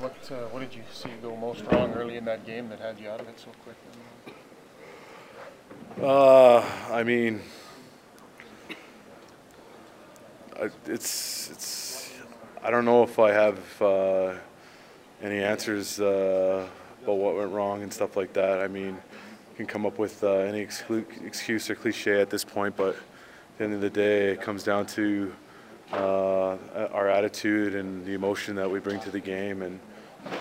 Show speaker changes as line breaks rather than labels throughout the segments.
what uh, what did you see go most wrong early in that game that had you out of it so quick?
Uh, I mean, I- it's it's. I don't know if I have uh, any answers uh, about what went wrong and stuff like that. I mean, you can come up with uh, any excuse or cliche at this point, but at the end of the day, it comes down to uh, our attitude and the emotion that we bring to the game. And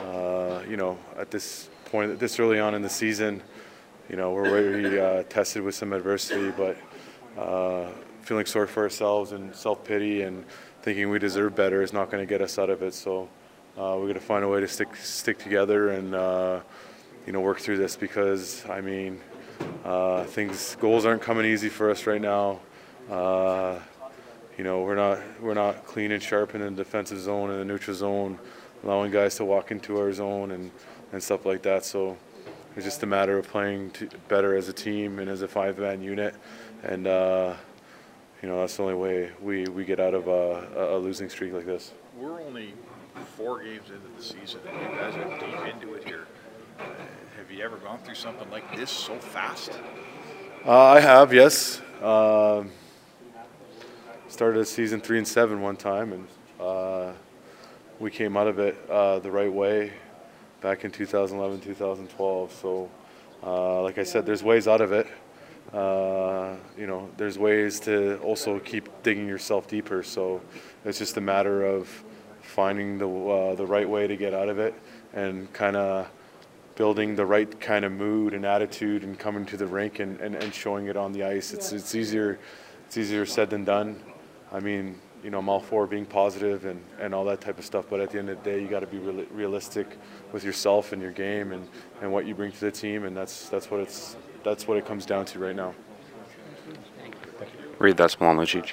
uh, you know, at this point, this early on in the season, you know, we're already uh, tested with some adversity, but uh, feeling sorry for ourselves and self pity and thinking we deserve better is not going to get us out of it. So uh, we're going to find a way to stick stick together and uh, you know work through this because I mean things goals aren't coming easy for us right now. You know we're not we're not clean and sharp in the defensive zone and the neutral zone, allowing guys to walk into our zone and and stuff like that. So it's just a matter of playing t- better as a team and as a five-man unit, and uh, you know that's the only way we, we get out of a, a losing streak like this.
We're only four games into the season, and you guys are deep into it here. Uh, have you ever gone through something like this so fast?
Uh, I have, yes. Um started a season three and seven one time, and uh, we came out of it uh, the right way back in 2011, 2012. So, uh, like I said, there's ways out of it. Uh, you know, there's ways to also keep digging yourself deeper. So, it's just a matter of finding the uh, the right way to get out of it and kind of building the right kind of mood and attitude and coming to the rink and, and, and showing it on the ice. It's it's easier it's easier said than done. I mean, you know, I'm all for being positive and, and all that type of stuff, but at the end of the day, you got to be real, realistic with yourself and your game and, and what you bring to the team, and that's that's what it's that's what it comes down to right now.
Read that, Smolnicic.